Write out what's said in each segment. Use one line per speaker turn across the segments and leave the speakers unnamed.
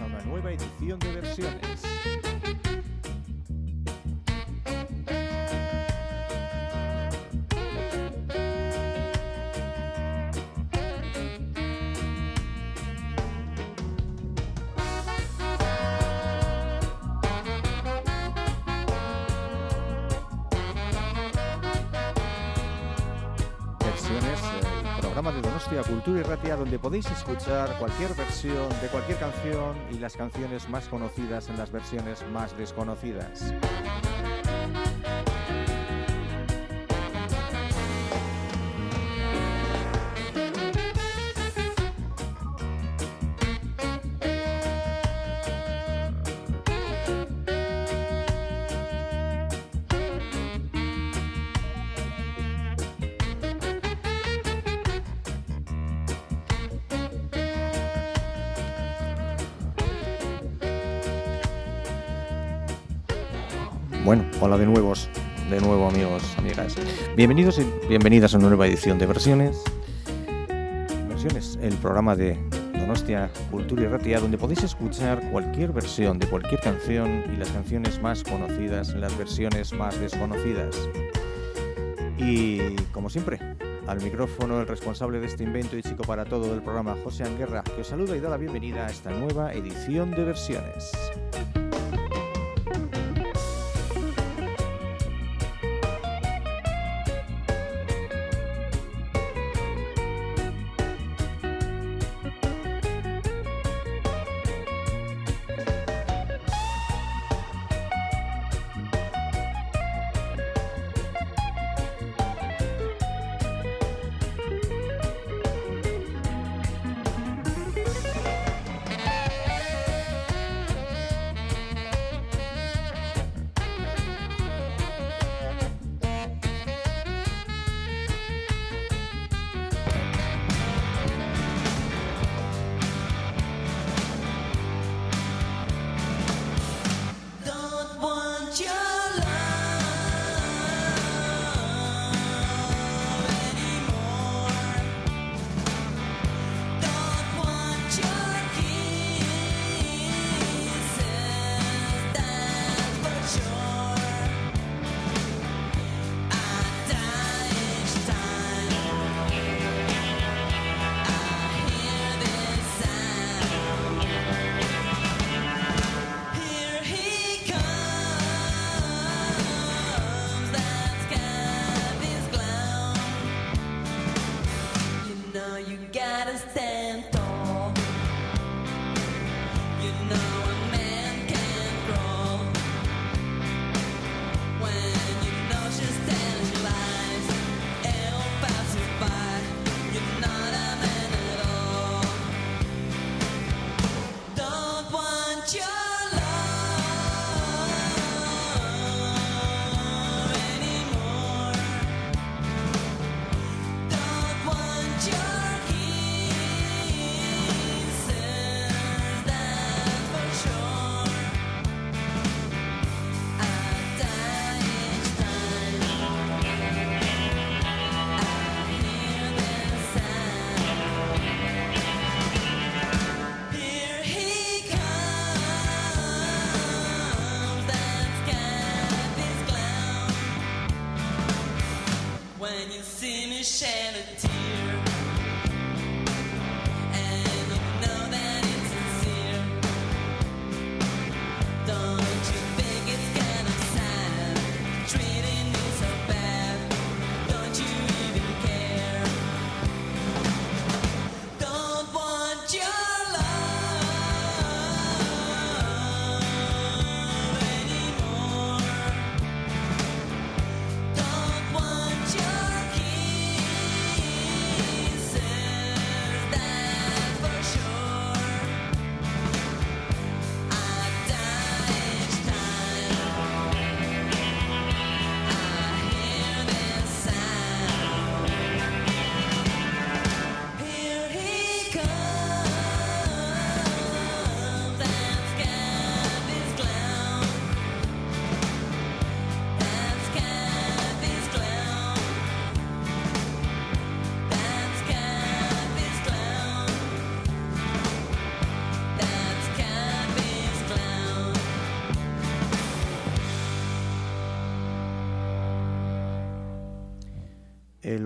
a una nueva edición de. Versiones, Donostia Cultura y Ratia, donde podéis escuchar cualquier versión de cualquier canción y las canciones más conocidas en las versiones más desconocidas. De nuevos, de nuevo amigos, amigas. Bienvenidos y bienvenidas a una nueva edición de Versiones. Versiones, el programa de Donostia Cultura y Ratia, donde podéis escuchar cualquier versión de cualquier canción y las canciones más conocidas, las versiones más desconocidas. Y como siempre, al micrófono el responsable de este invento y chico para todo del programa, José Anguerra, que os saluda y da la bienvenida a esta nueva edición de Versiones.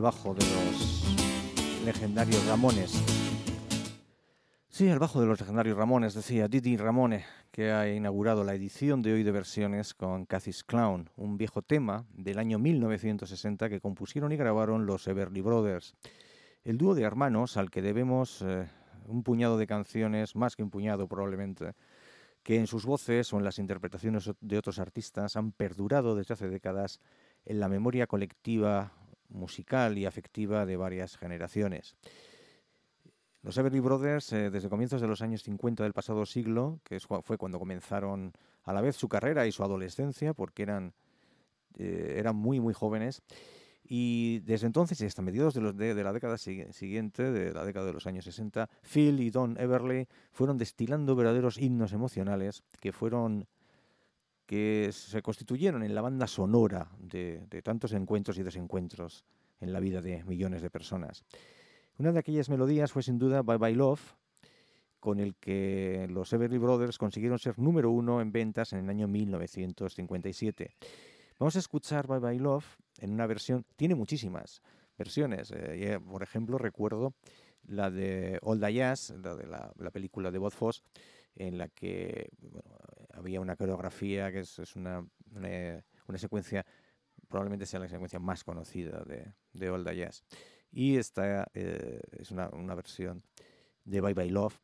Bajo de los legendarios Ramones. Sí, el bajo de los legendarios Ramones, decía Didi Ramone, que ha inaugurado la edición de hoy de versiones con Cathy's Clown, un viejo tema del año 1960 que compusieron y grabaron los Everly Brothers. El dúo de hermanos al que debemos eh, un puñado de canciones, más que un puñado probablemente, que en sus voces o en las interpretaciones de otros artistas han perdurado desde hace décadas en la memoria colectiva musical y afectiva de varias generaciones. Los Everly Brothers, eh, desde comienzos de los años 50 del pasado siglo, que fue cuando comenzaron a la vez su carrera y su adolescencia, porque eran, eh, eran muy, muy jóvenes, y desde entonces y hasta mediados de, los de, de, la década siguiente, de la década de los años 60, Phil y Don Everly fueron destilando verdaderos himnos emocionales que fueron que se constituyeron en la banda sonora de, tantos encuentros y desencuentros en la vida de millones de personas. Una de aquellas melodías fue sin duda Bye Bye Love, con el que los Everly Brothers consiguieron ser número uno en ventas en el año 1957. Vamos a escuchar Bye Bye Love en una versión, tiene muchísimas versiones. Eh, por ejemplo, recuerdo la de All the Jazz, la de la, la película de Bob Foss, en la que había una coreografía que es, es una, una, una, secuencia, probablemente sea la secuencia más conocida de, de All the Jazz. Y esta eh, es una, una, versión de Bye Bye Love.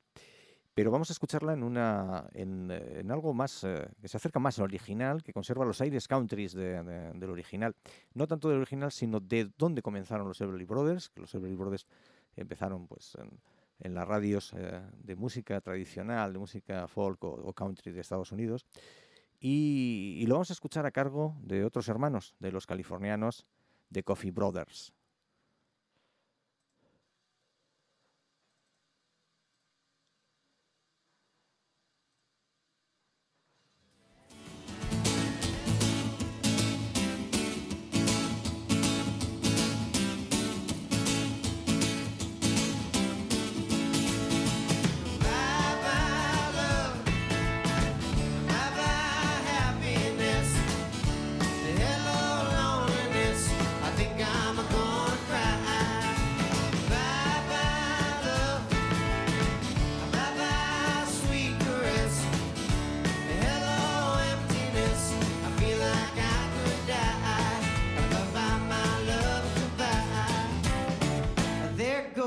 Pero vamos a escucharla en, una, en, en algo más eh, que se acerca más al original, que conserva los aires countries de, de, del original. No tanto del original, sino de dónde comenzaron los Everly Brothers, que los Everly Brothers empezaron pues en, en las radios eh, de música tradicional, de música folk o, country de Estados Unidos. Y, y, lo vamos a escuchar a cargo de otros hermanos, de los californianos de Coffee Brothers.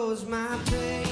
close my face.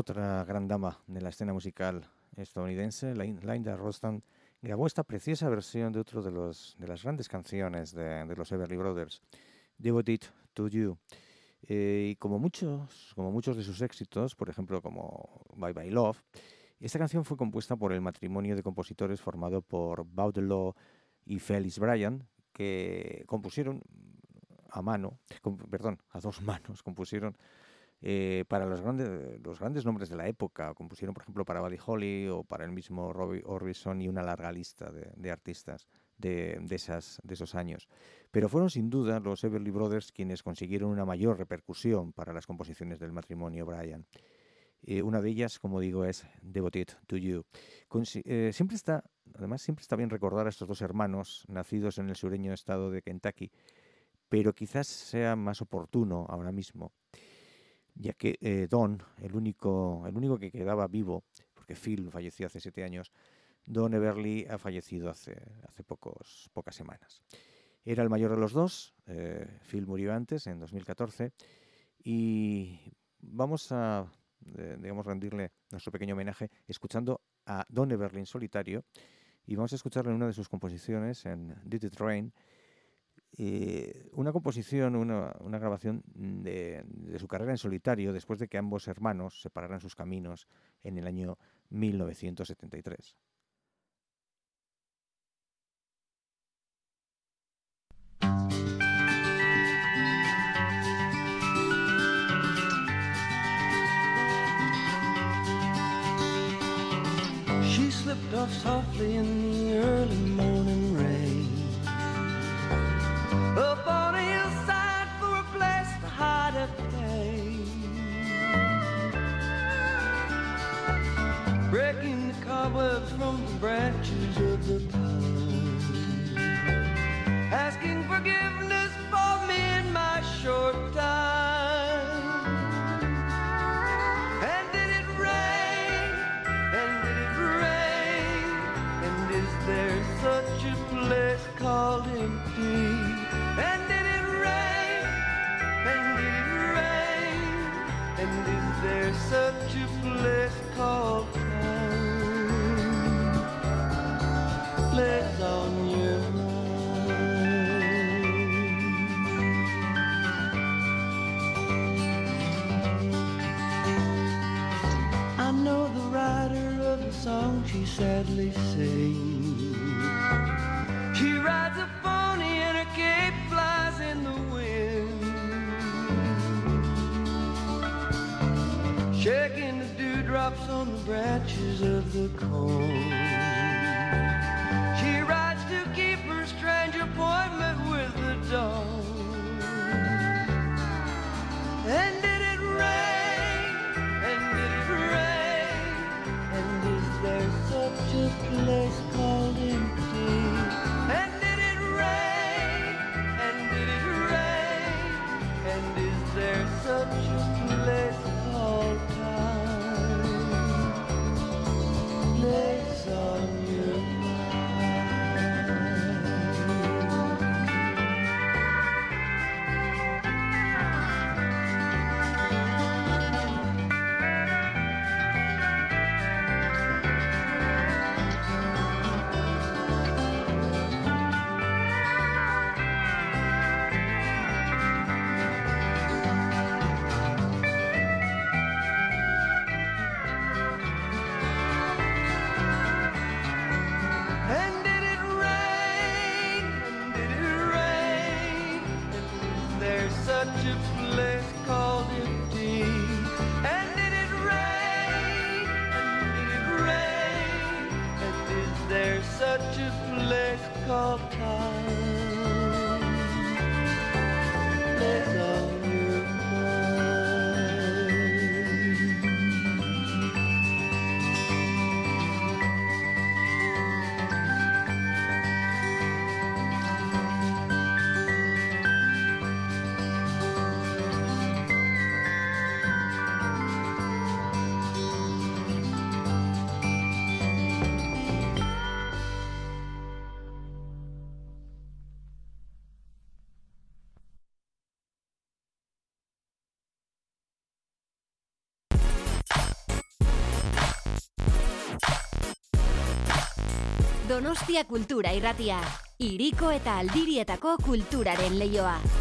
Otra gran dama de la escena musical estadounidense, Lin- Linda Ronstadt, grabó esta preciosa versión de otro de, los, de las grandes canciones de, de los Everly Brothers, Devoted to You. Eh, y como muchos, como muchos de sus éxitos, por ejemplo como Bye Bye Love, esta canción fue compuesta por el matrimonio de compositores formado por Baudelaire y Felix Bryan, que compusieron a mano, perdón, a dos manos, compusieron eh, para los grandes, los grandes nombres de la época. Compusieron, por ejemplo, para Buddy Holly o para el mismo Robbie Orbison y una larga lista de, artistas de, esas, de esos años. Pero fueron sin duda los Everly Brothers quienes consiguieron una mayor repercusión para las composiciones del matrimonio Bryan. Eh, una de ellas, como digo, es Devoted to You. Eh, siempre está, además, siempre está bien recordar a estos dos hermanos nacidos en el sureño estado de Kentucky, pero quizás sea más oportuno ahora mismo ya que eh, Don, el único, el único que quedaba vivo, porque Phil falleció hace siete años, Don Everly ha fallecido hace, hace pocos, pocas semanas. Era el mayor de los dos, eh, Phil murió antes, en 2014, y vamos a, eh, digamos, rendirle nuestro pequeño homenaje escuchando a Don Everly en solitario, y vamos a escucharle en una de sus composiciones, en Did It Rain, eh, una composición, una, grabación de, su carrera en solitario después de que ambos hermanos separaran sus caminos en el año 1973.
She slipped off softly branches sadly sings. She rides a pony and her cape flies in the wind. Shaking the dewdrops on the branches of the corn. America.
Donostia Kultura Irratia. Iriko eta aldirietako kulturaren leioa.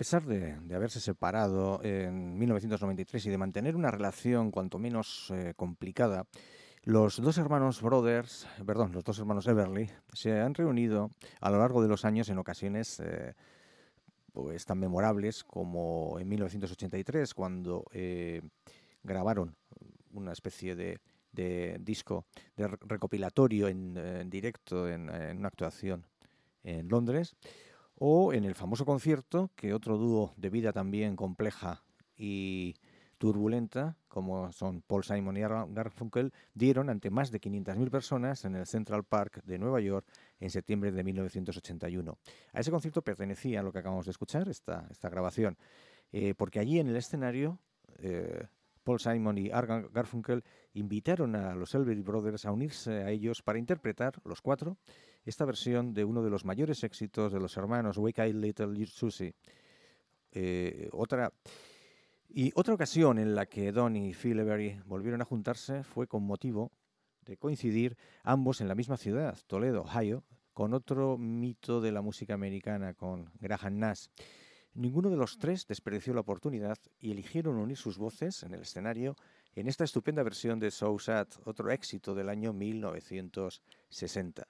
Pesar de, haberse separado en 1993 y de mantener una relación cuanto menos eh, complicada, los dos hermanos Brothers, perdón, los dos hermanos Everly, se han reunido a lo largo de los años en ocasiones eh, pues tan memorables como en 1983 cuando eh, grabaron una especie de, disco de re- recopilatorio en, en directo en, en una actuación en Londres o en el famoso concierto que otro dúo de vida también compleja y turbulenta, como son Paul Simon y Gar- Garfunkel, dieron ante más de 500.000 personas en el Central Park de Nueva York en septiembre de 1981. A ese concierto pertenecía lo que acabamos de escuchar, esta, esta grabación, eh, porque allí en el escenario eh, Paul Simon y Art Gar- Garfunkel invitaron a los Elvery Brothers a unirse a ellos para interpretar, los cuatro, esta versión de uno de los mayores éxitos de los hermanos Wake Up Little Susie. Eh, otra, y otra ocasión en la que Don y Phil Every volvieron a juntarse fue con motivo de coincidir ambos en la misma ciudad, Toledo, Ohio, con otro mito de la música americana, con Graham Nash. Ninguno de los tres desperdició la oportunidad y eligieron unir sus voces en el escenario en esta estupenda versión de So Sad, otro éxito del año 1960.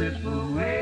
little away.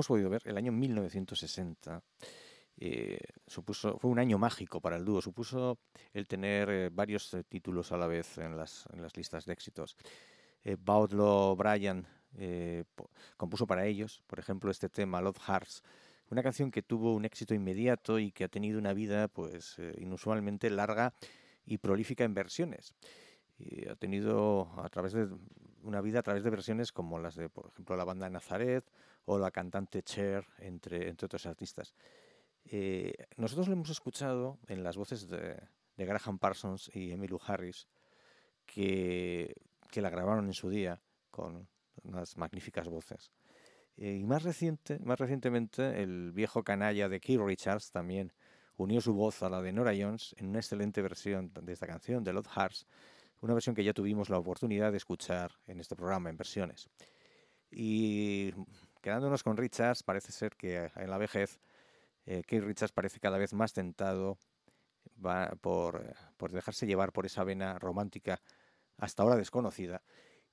Hemos podido ver, el año 1960 eh, supuso, fue un año mágico para el dúo. Supuso el tener eh, varios eh, títulos a la vez en las, en las listas de éxitos. Eh, Baudlo Bryan eh, compuso para ellos, por ejemplo, este tema Love Hearts, una canción que tuvo un éxito inmediato y que ha tenido una vida pues eh, inusualmente larga y prolífica en versiones. Y ha tenido a través de una vida a través de versiones como las de, por ejemplo, la banda Nazaret o la cantante Cher, entre, entre otros artistas. Eh, nosotros lo hemos escuchado en las voces de, de Graham Parsons y Emmylou Harris, que, que la grabaron en su día con unas magníficas voces. Eh, y más, reciente, más recientemente, el viejo canalla de Keith Richards también unió su voz a la de Nora Jones en una excelente versión de esta canción, de Love Hearts, una versión que ya tuvimos la oportunidad de escuchar en este programa, en versiones. Y quedándonos con Richards, parece ser que en la vejez, eh, Keith Richards parece cada vez más tentado por, eh, por dejarse llevar por esa vena romántica hasta ahora desconocida.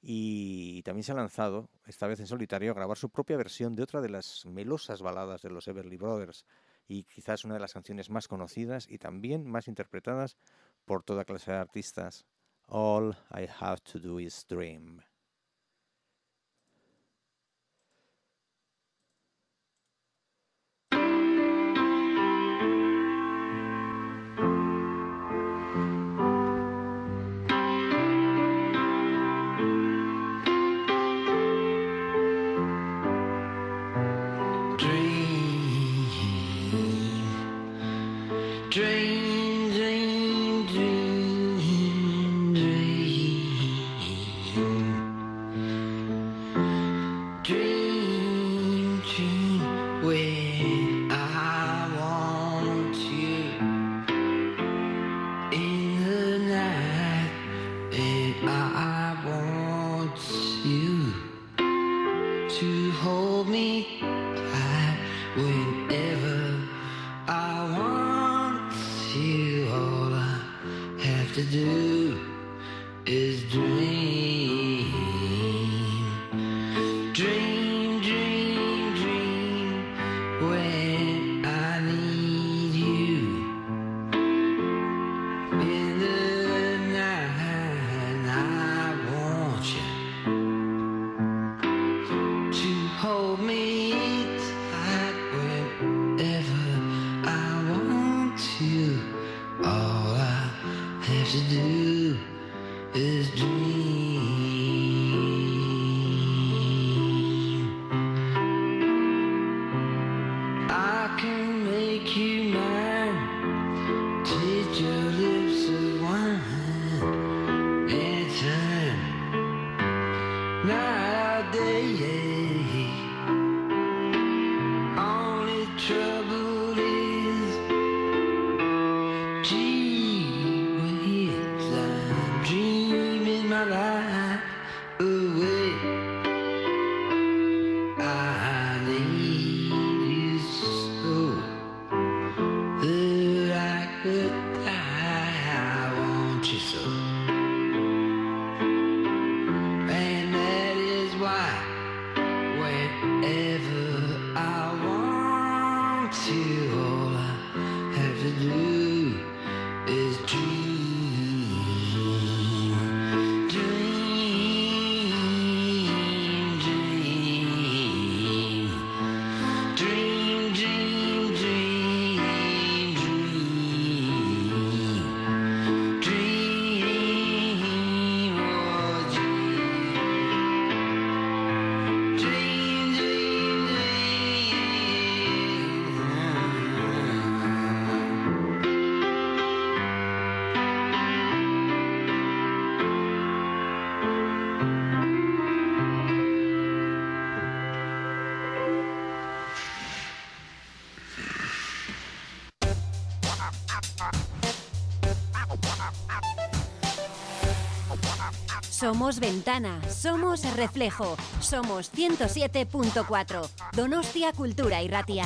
Y también se ha lanzado, esta vez en solitario, a grabar su propia versión de otra de las melosas baladas de los Everly Brothers y quizás una de las canciones más conocidas y también más interpretadas por toda clase de artistas. All I have to do is. Dream,
hold me
Somos ventana, somos reflejo, somos 107.4. Donostia Cultura y Ratia.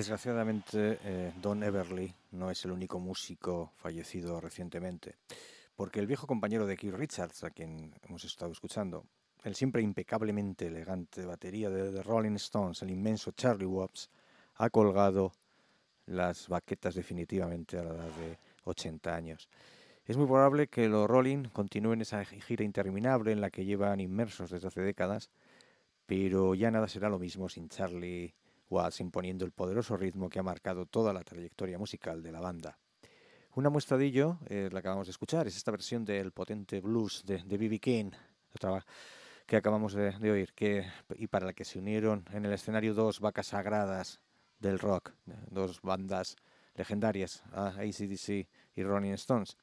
Desgraciadamente, eh, Don Everly no es el único músico fallecido recientemente, porque el viejo compañero de Keith Richards, a quien hemos estado escuchando, el siempre impecablemente elegante batería de The Rolling Stones, el inmenso Charlie Watts, ha colgado las baquetas definitivamente a la edad de 80 años. Es muy probable que los Rolling continúen esa gira interminable en la que llevan inmersos desde hace décadas, pero ya nada será lo mismo sin Charlie Watts imponiendo el poderoso ritmo que ha marcado toda la trayectoria musical de la banda. Una muestra de ello, eh, la acabamos de escuchar, es esta versión del potente blues de B.B. King, que acabamos de, oír, y para la que se unieron en el escenario dos vacas sagradas del rock, dos bandas legendarias, ACDC y Rolling Stones.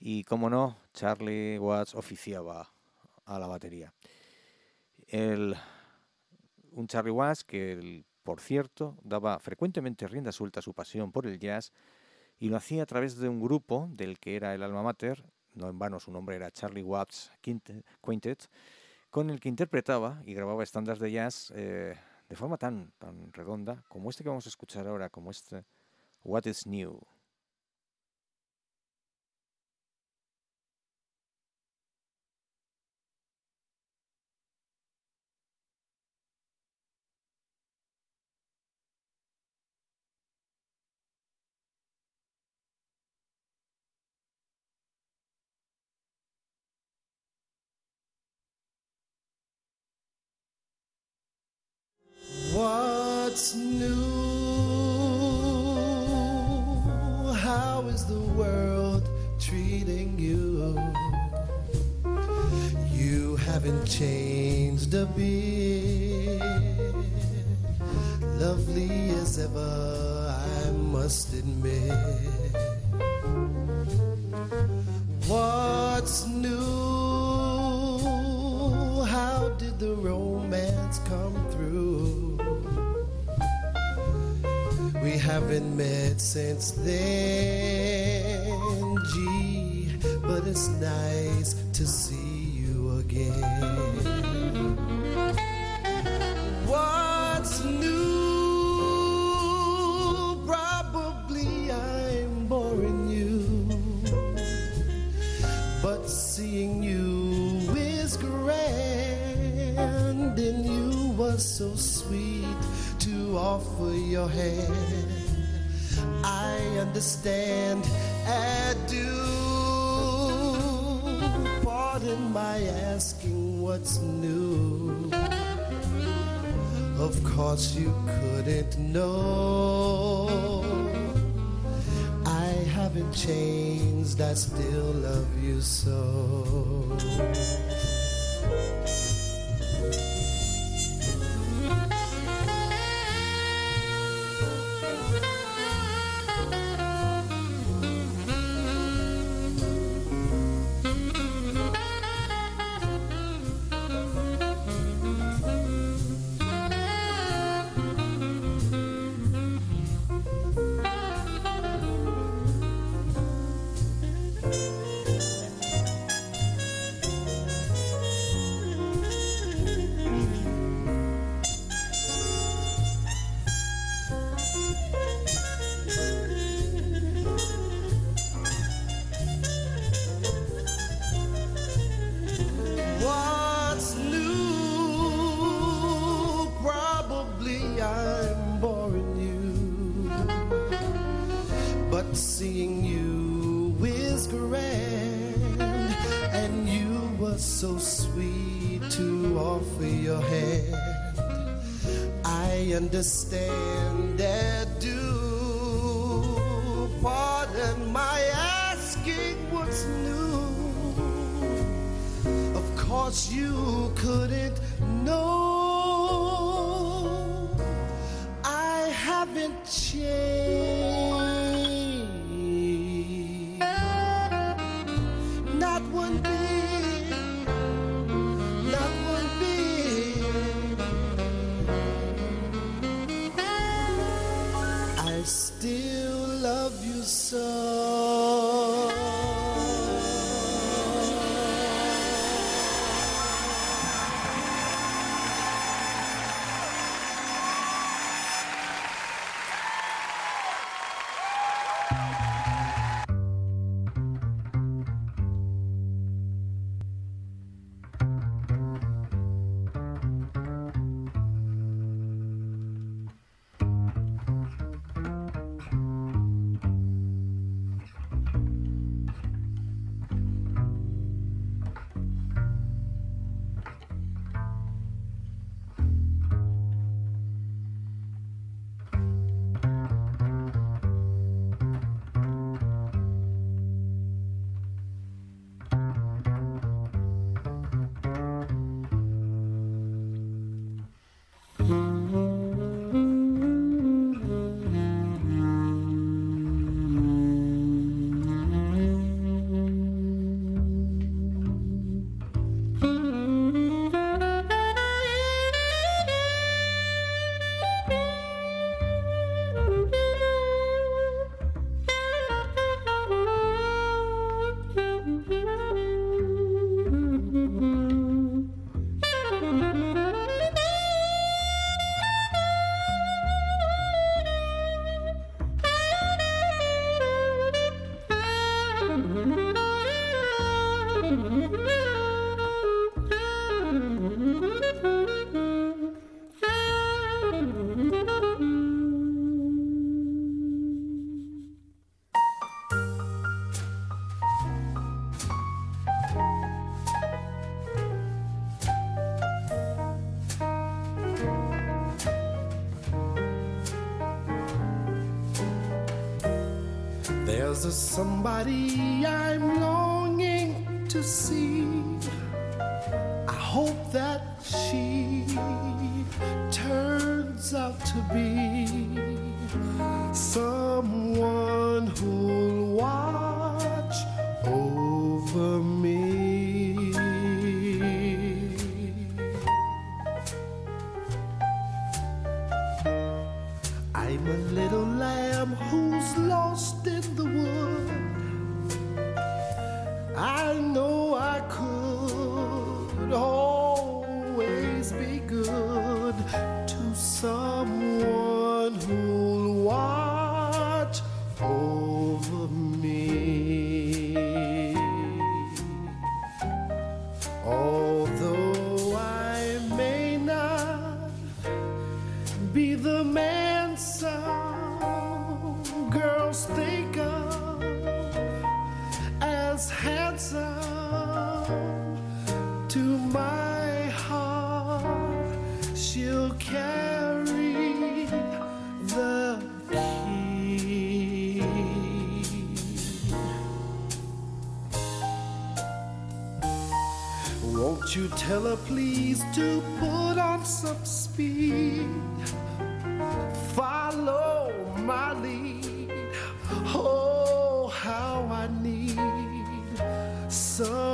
Y como no, Charlie Watts oficiaba a la batería. Un Charlie Watts que, el- por cierto, daba frecuentemente rienda suelta a su pasión por el jazz y lo hacía a través de un grupo del que era el alma mater, no en vano su nombre era Charlie Watts Quinte- Quintet, con el que interpretaba y grababa estándares de jazz eh, de forma tan, tan redonda como este que vamos a escuchar ahora, como este What is New.
A. Lovely as ever, I must admit. What's new? How did the romance come through? We haven't met since then, gee, but it's nice to see you again. Were so sweet to offer your hand. I understand, I do. Pardon my asking what's new. Of course, you couldn't know. I haven't changed, I still love you so. Maria. Won't you tell her please to put on some speed follow my lead. Oh, how I need someone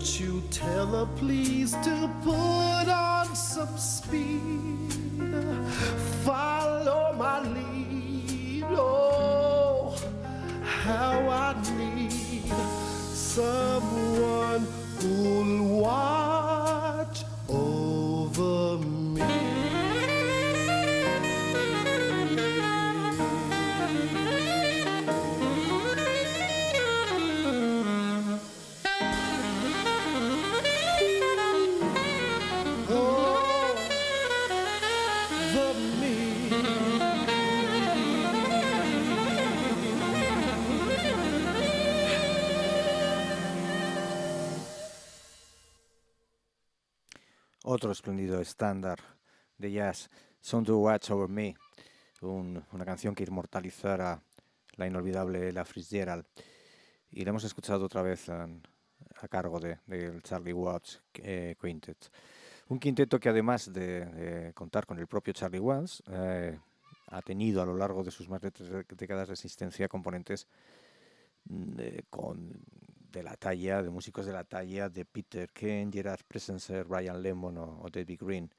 Won't you tell her please to put on some speed? Follow
espléndido estándar de jazz, Son to Watch Over Me, un- una canción que inmortalizara la inolvidable Ella Fitzgerald. Y la hemos escuchado otra vez en- a cargo de- del Charlie Watts eh, Quintet. Un quinteto que además de, de contar con el propio Charlie Watts, eh, ha tenido a lo largo de sus más de tres décadas de existencia componentes mm, de, con, de la talla, de músicos de la talla de Peter Ken, Gerard Presencer, Brian Lemon o, o David Green.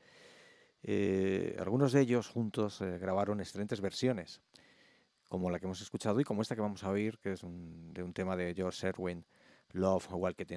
Eh, algunos de ellos juntos eh, grabaron excelentes versiones, como la que hemos escuchado y como esta que vamos a oír, que es un- de un tema de George Erwin, Love Walked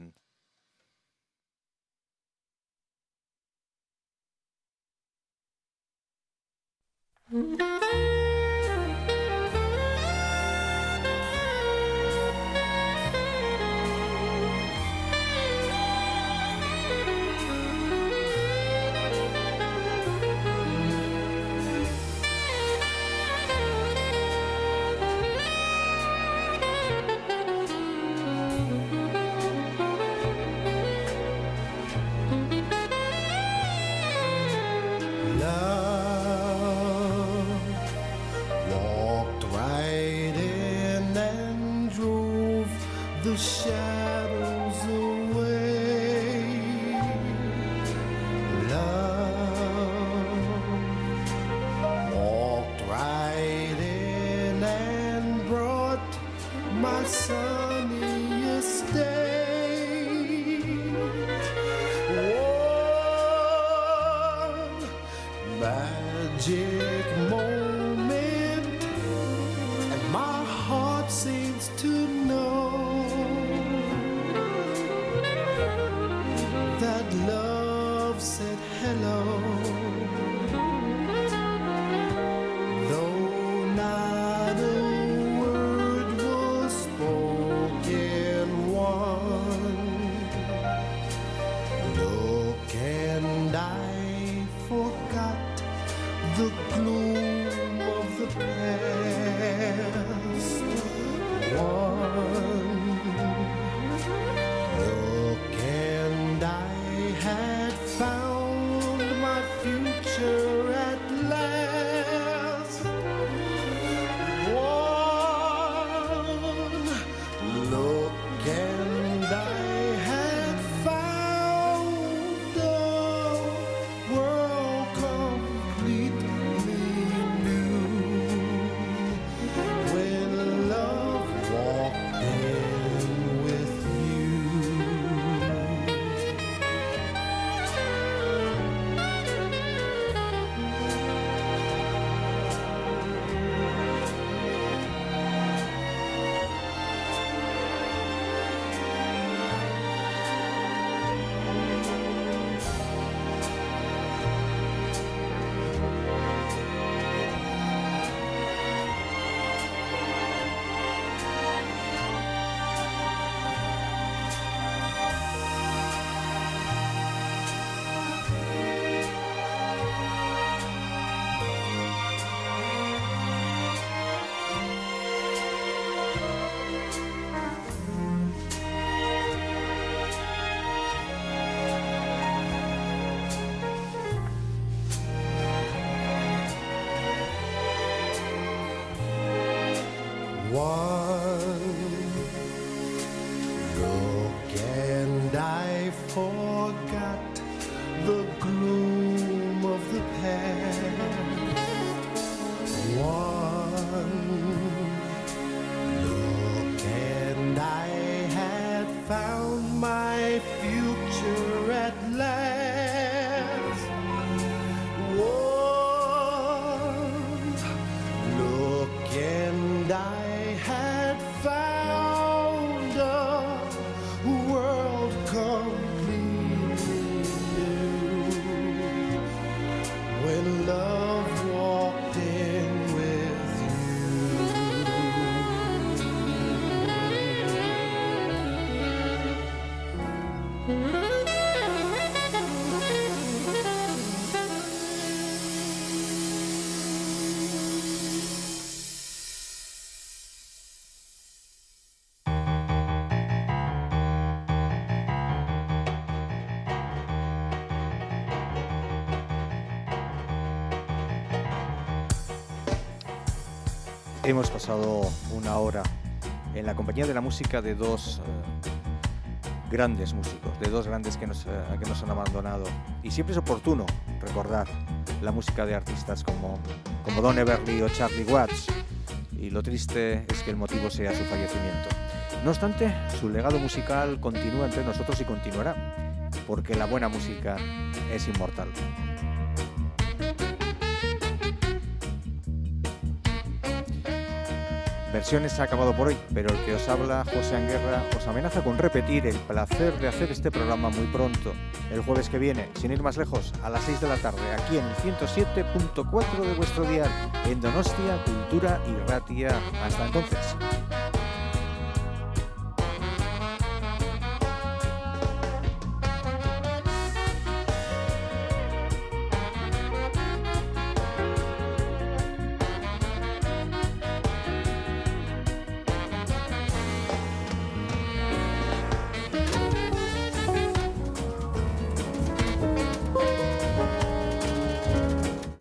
Hemos pasado una hora en la compañía de la música de dos eh, grandes músicos, de dos grandes que nos, eh, que nos han abandonado. Y siempre es oportuno recordar la música de artistas como, como Don Everly o Charlie Watts. Y lo triste es que el motivo sea su fallecimiento. No obstante, su legado musical continúa entre nosotros y continuará, porque la buena música es inmortal. Versiones ha acabado por hoy, pero el que os habla, José Anguerra, os amenaza con repetir el placer de hacer este programa muy pronto, el jueves que viene, sin ir más lejos, a las 6 de la tarde, aquí en el 107.4 de vuestro dial, en Donostia, Cultura y Ratia. Hasta entonces.